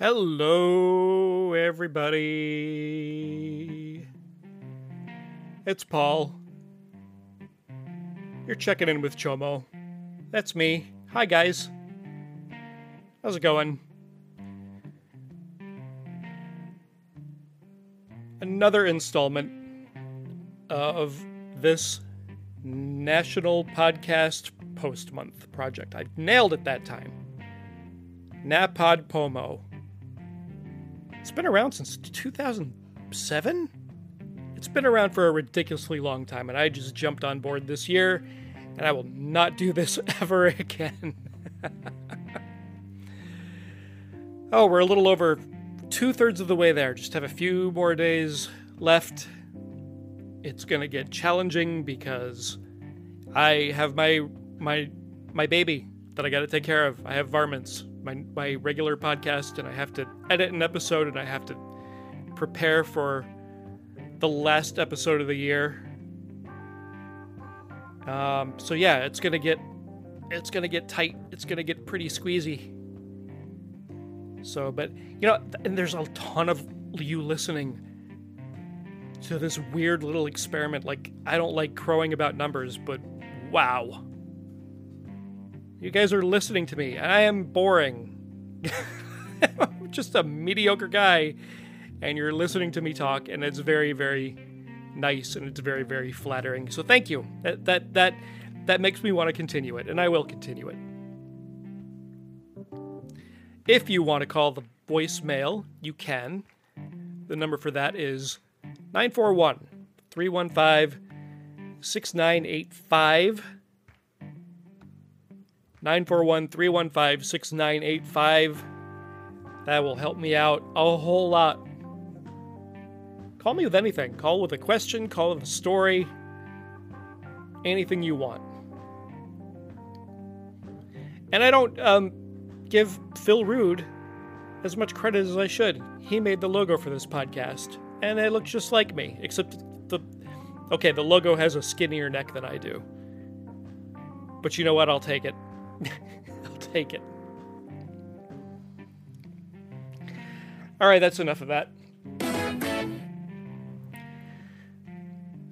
Hello, everybody. It's Paul. You're checking in with Chomo. That's me. Hi, guys. How's it going? Another installment uh, of this National Podcast Post Month project. I nailed it that time. Napod Pomo. It's been around since 2007? It's been around for a ridiculously long time, and I just jumped on board this year, and I will not do this ever again. oh, we're a little over two thirds of the way there. Just have a few more days left. It's gonna get challenging because I have my my my baby that I got to take care of. I have varmints, my my regular podcast, and I have to edit an episode, and I have to prepare for the last episode of the year. Um, so yeah, it's gonna get it's gonna get tight. It's gonna get pretty squeezy. So, but you know, and there's a ton of you listening to this weird little experiment. Like, I don't like crowing about numbers, but wow. You guys are listening to me. And I am boring. I'm just a mediocre guy, and you're listening to me talk, and it's very, very nice, and it's very, very flattering. So thank you. That that that that makes me want to continue it, and I will continue it. If you want to call the voicemail, you can. The number for that is 941 315 6985. 941 315 6985. That will help me out a whole lot. Call me with anything. Call with a question, call with a story, anything you want. And I don't um, give Phil Rude as much credit as I should. He made the logo for this podcast, and it looks just like me, except the. Okay, the logo has a skinnier neck than I do. But you know what? I'll take it. I'll take it. All right, that's enough of that.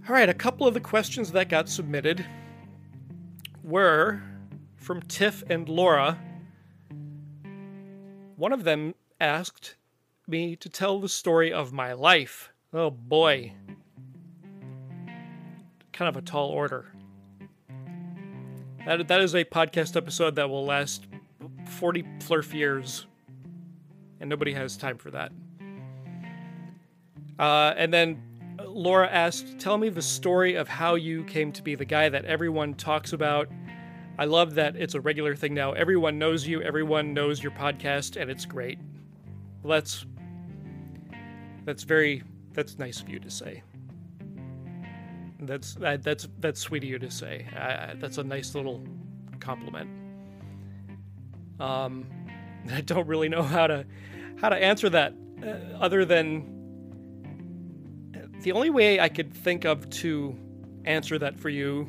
All right, a couple of the questions that got submitted were from Tiff and Laura. One of them asked me to tell the story of my life. Oh boy. Kind of a tall order. That, that is a podcast episode that will last 40 flurf years, and nobody has time for that. Uh, and then Laura asked, Tell me the story of how you came to be the guy that everyone talks about. I love that it's a regular thing now. Everyone knows you, everyone knows your podcast, and it's great. Well, that's that's very that's nice of you to say. That's that, that's that's sweet of you to say. Uh, that's a nice little compliment. Um, I don't really know how to how to answer that, uh, other than the only way I could think of to answer that for you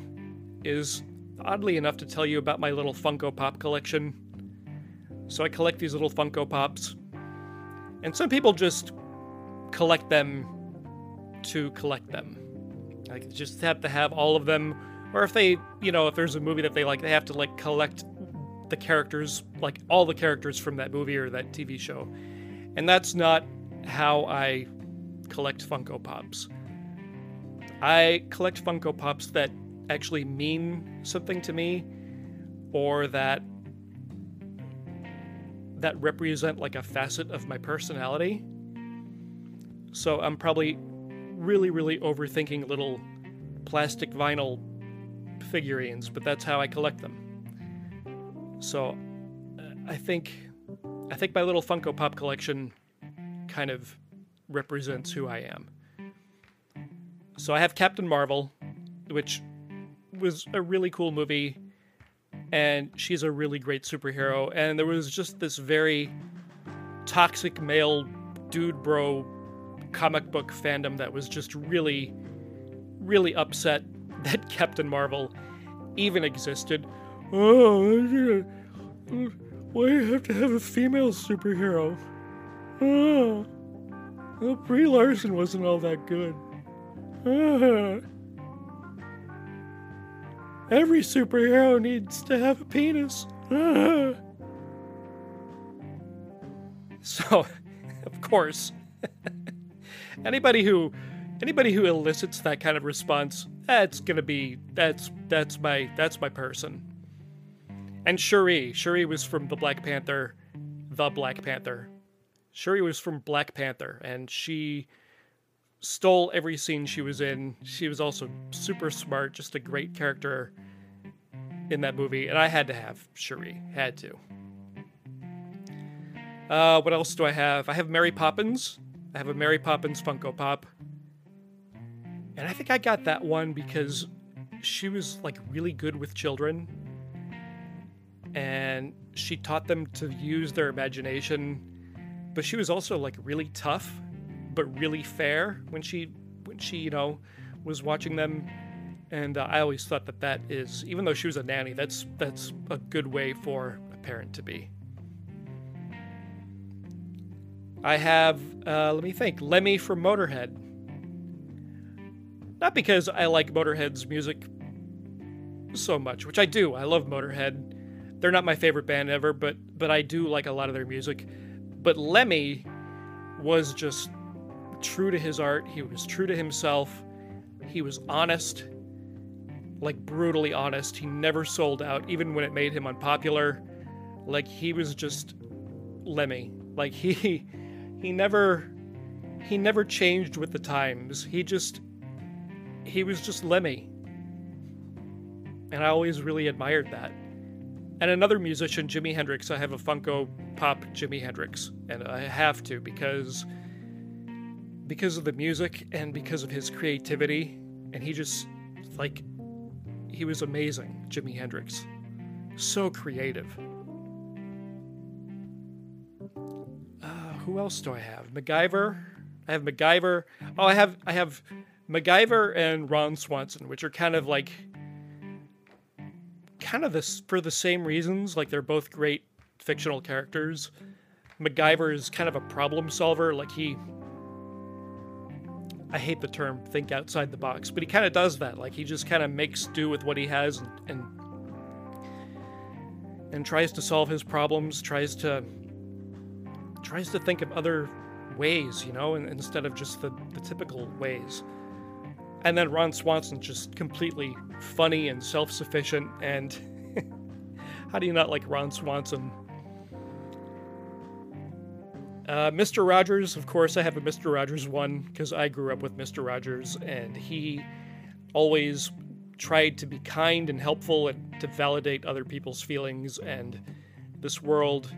is oddly enough to tell you about my little Funko Pop collection. So I collect these little Funko Pops, and some people just collect them to collect them. Like just have to have all of them, or if they, you know, if there's a movie that they like, they have to like collect the characters, like all the characters from that movie or that TV show. And that's not how I collect Funko Pops. I collect Funko Pops that actually mean something to me or that that represent like a facet of my personality. So I'm probably really, really overthinking little plastic vinyl figurines, but that's how I collect them. So uh, I think I think my little Funko Pop collection kind of represents who I am. So I have Captain Marvel, which was a really cool movie, and she's a really great superhero. And there was just this very toxic male dude bro comic book fandom that was just really, really upset that Captain Marvel even existed. Oh, why do you have to have a female superhero? Oh, well, Brie Larson wasn't all that good. Uh, every superhero needs to have a penis. Uh. So, of course, anybody who anybody who elicits that kind of response, that's gonna be that's that's my that's my person. And Shuri, Shuri was from the Black Panther, the Black Panther. Shuri was from Black Panther, and she stole every scene she was in. She was also super smart, just a great character in that movie, and I had to have Shuri, had to. Uh, what else do I have? I have Mary Poppins. I have a Mary Poppins Funko Pop. And I think I got that one because she was like really good with children. And she taught them to use their imagination. But she was also like really tough, but really fair when she when she, you know, was watching them. And uh, I always thought that that is even though she was a nanny, that's that's a good way for a parent to be. I have, uh, let me think, Lemmy from Motorhead. Not because I like Motorhead's music so much, which I do. I love Motorhead. They're not my favorite band ever, but but I do like a lot of their music. But Lemmy was just true to his art. He was true to himself. He was honest, like brutally honest. He never sold out, even when it made him unpopular. Like he was just Lemmy. Like he he never he never changed with the times. He just he was just Lemmy. And I always really admired that. And another musician, Jimi Hendrix, I have a Funko Pop Jimi Hendrix, and I have to because because of the music and because of his creativity, and he just like he was amazing, Jimi Hendrix. So creative. Who else do I have? MacGyver. I have MacGyver. Oh, I have I have MacGyver and Ron Swanson, which are kind of like kind of this for the same reasons. Like they're both great fictional characters. MacGyver is kind of a problem solver. Like he, I hate the term "think outside the box," but he kind of does that. Like he just kind of makes do with what he has and, and and tries to solve his problems. Tries to tries to think of other ways, you know, instead of just the, the typical ways. And then Ron Swanson's just completely funny and self sufficient. And how do you not like Ron Swanson? Uh, Mr. Rogers, of course, I have a Mr. Rogers one because I grew up with Mr. Rogers, and he always tried to be kind and helpful and to validate other people's feelings. And this world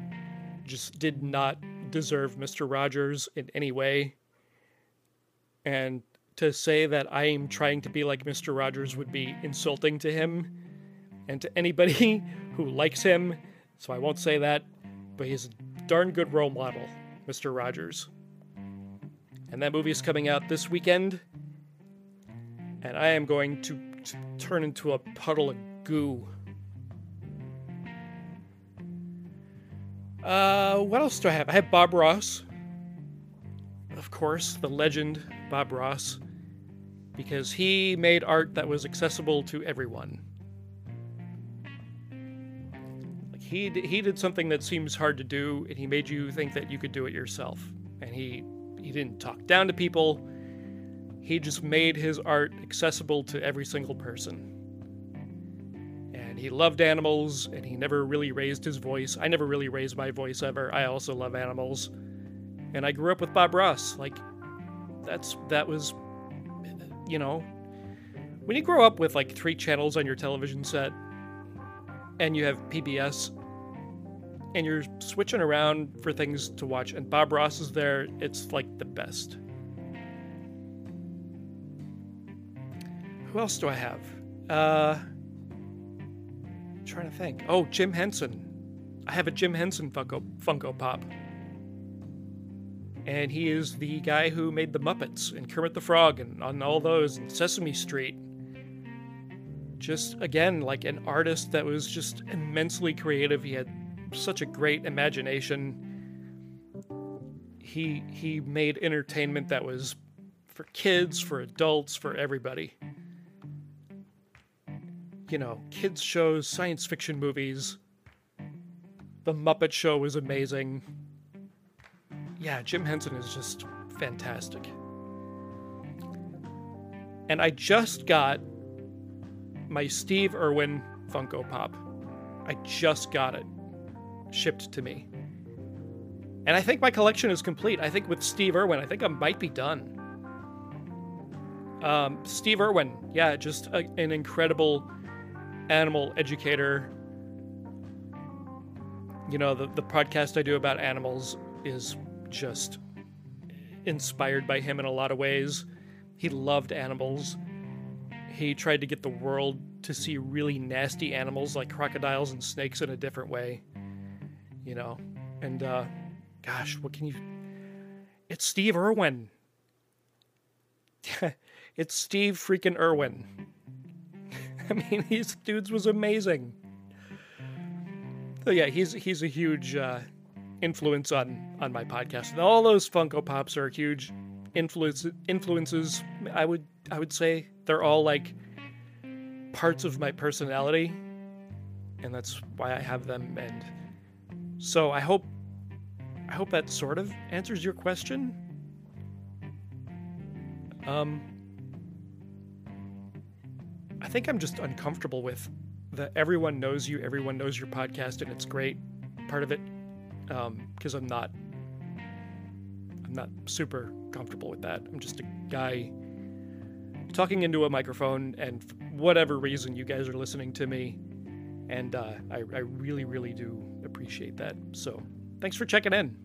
just did not deserve Mr. Rogers in any way. And to say that I am trying to be like Mr. Rogers would be insulting to him and to anybody who likes him. So I won't say that, but he's a darn good role model, Mr. Rogers. And that movie is coming out this weekend. And I am going to, to turn into a puddle of goo Uh, what else do I have? I have Bob Ross. Of course, the legend Bob Ross, because he made art that was accessible to everyone. Like he he did something that seems hard to do, and he made you think that you could do it yourself. And he he didn't talk down to people. He just made his art accessible to every single person and he loved animals and he never really raised his voice. I never really raised my voice ever. I also love animals. And I grew up with Bob Ross. Like that's that was you know, when you grow up with like three channels on your television set and you have PBS and you're switching around for things to watch and Bob Ross is there, it's like the best. Who else do I have? Uh trying to think. Oh, Jim Henson. I have a Jim Henson Funko, Funko Pop. And he is the guy who made the Muppets and Kermit the Frog and on all those and Sesame Street. Just again, like an artist that was just immensely creative. He had such a great imagination. he he made entertainment that was for kids, for adults, for everybody. You know, kids shows, science fiction movies. The Muppet Show is amazing. Yeah, Jim Henson is just fantastic. And I just got my Steve Irwin Funko Pop. I just got it shipped to me. And I think my collection is complete. I think with Steve Irwin, I think I might be done. Um, Steve Irwin, yeah, just a, an incredible animal educator. You know, the, the podcast I do about animals is just inspired by him in a lot of ways. He loved animals. He tried to get the world to see really nasty animals like crocodiles and snakes in a different way. You know, and uh, gosh, what can you? It's Steve Irwin. it's Steve freaking Irwin. I mean, these dudes was amazing. So yeah, he's he's a huge uh, influence on on my podcast. And all those Funko Pops are huge influence influences. I would I would say they're all like parts of my personality, and that's why I have them. And so I hope I hope that sort of answers your question. Um, I think I'm just uncomfortable with that everyone knows you, everyone knows your podcast, and it's great. Part of it, because um, I'm not, I'm not super comfortable with that. I'm just a guy talking into a microphone, and whatever reason, you guys are listening to me, and uh, I, I really, really do appreciate that. So, thanks for checking in.